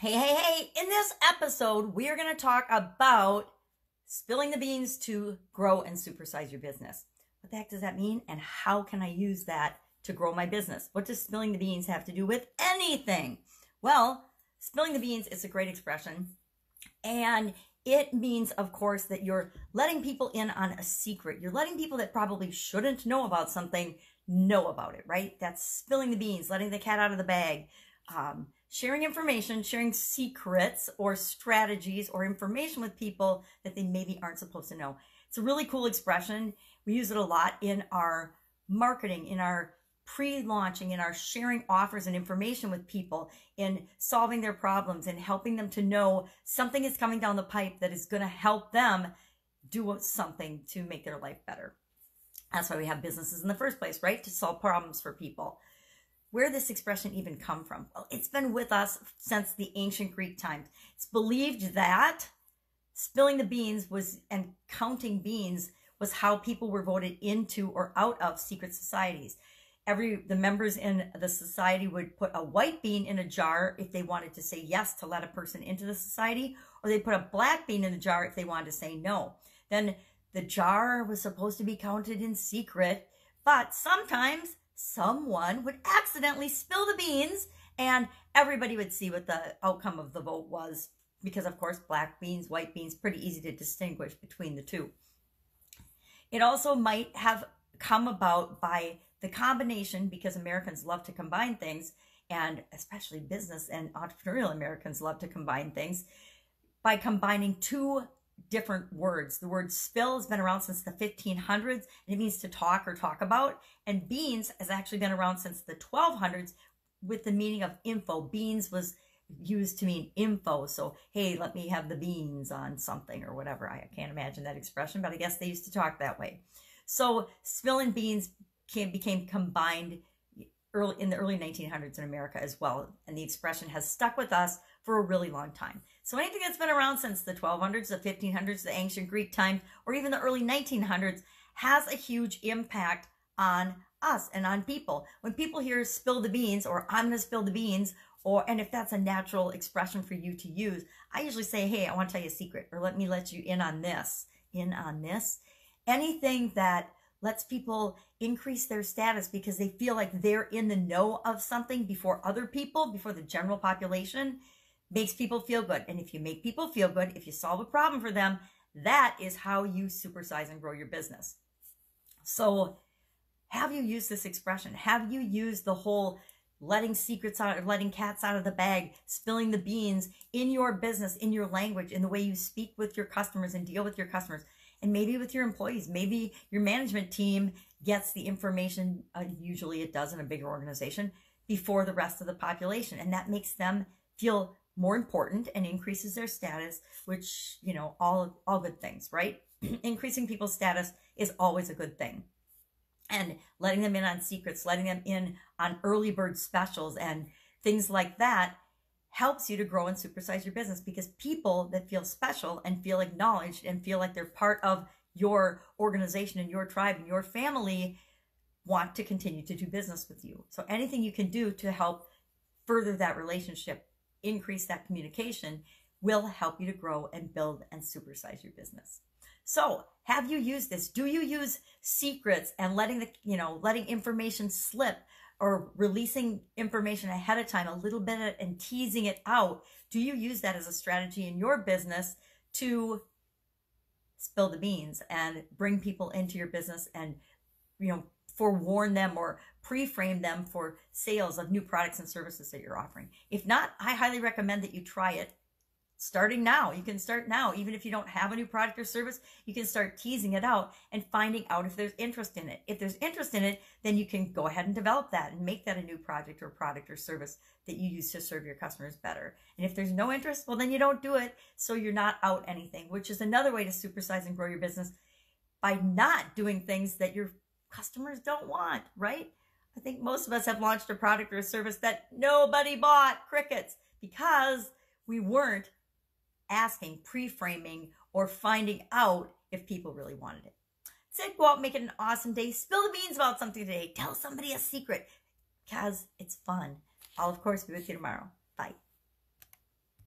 Hey, hey, hey, in this episode, we are going to talk about spilling the beans to grow and supersize your business. What the heck does that mean? And how can I use that to grow my business? What does spilling the beans have to do with anything? Well, spilling the beans is a great expression. And it means, of course, that you're letting people in on a secret. You're letting people that probably shouldn't know about something know about it, right? That's spilling the beans, letting the cat out of the bag. Um, sharing information, sharing secrets or strategies or information with people that they maybe aren't supposed to know. It's a really cool expression. We use it a lot in our marketing, in our pre launching, in our sharing offers and information with people, in solving their problems and helping them to know something is coming down the pipe that is going to help them do something to make their life better. That's why we have businesses in the first place, right? To solve problems for people where this expression even come from? Well, it's been with us since the ancient Greek times. It's believed that spilling the beans was and counting beans was how people were voted into or out of secret societies. Every the members in the society would put a white bean in a jar if they wanted to say yes to let a person into the society, or they put a black bean in the jar if they wanted to say no. Then the jar was supposed to be counted in secret, but sometimes someone would accidentally spill the beans and everybody would see what the outcome of the vote was. Because of course black beans white beans pretty easy to distinguish between the two. It also might have come about by the combination because americans love to combine things and especially business and entrepreneurial americans love to combine things by combining two different words. The word spill has been around since the 1500s and it means to talk or talk about. And beans has actually been around since the 1200s with the meaning of info. Beans was used to mean info. So, hey, let me have the beans on something or whatever. I can't imagine that expression, but I guess they used to talk that way. So, spilling beans came, became combined early in the early 1900s in America as well. And the expression has stuck with us for a really long time. So anything that's been around since the 1200s, the 1500s, the ancient Greek times, or even the early 1900s has a huge impact on us and on people. When people hear spill the beans or I'm going to spill the beans, or and if that's a natural expression for you to use, I usually say, "Hey, I want to tell you a secret," or "Let me let you in on this." In on this, anything that lets people increase their status because they feel like they're in the know of something before other people, before the general population, makes people feel good. And if you make people feel good, if you solve a problem for them, that is how you supersize and grow your business. So, have you used this expression? Have you used the whole letting secrets out, letting cats out of the bag, spilling the beans in your business, in your language, in the way you speak with your customers and deal with your customers, and maybe with your employees? Maybe your management team gets the information, uh, usually it does in a bigger organization, before the rest of the population. And that makes them feel more important and increases their status, which, you know, all all good things, right? Increasing people's status is always a good thing. And letting them in on secrets, letting them in on early bird specials and things like that helps you to grow and supersize your business because people that feel special and feel acknowledged and feel like they're part of your organization and your tribe and your family want to continue to do business with you. So anything you can do to help further that relationship increase that communication will help you to grow and build and supersize your business. So, have you used this? Do you use secrets and letting the, you know, letting information slip or releasing information ahead of time a little bit and teasing it out? Do you use that as a strategy in your business to spill the beans and bring people into your business and, you know, forewarn them or pre-frame them for sales of new products and services that you're offering. If not, I highly recommend that you try it starting now. You can start now. Even if you don't have a new product or service, you can start teasing it out and finding out if there's interest in it. If there's interest in it, then you can go ahead and develop that and make that a new project or product or service that you use to serve your customers better. And if there's no interest, well, then you don't do it. So you're not out anything, which is another way to supersize and grow your business by not doing things that you're customers don't want, right? I think most of us have launched a product or a service that nobody bought, crickets, because we weren't asking, pre framing, or finding out if people really wanted it. Said, go out, make it an awesome day, spill the beans about something today, tell somebody a secret, because it's fun. I'll, of course, be with you tomorrow.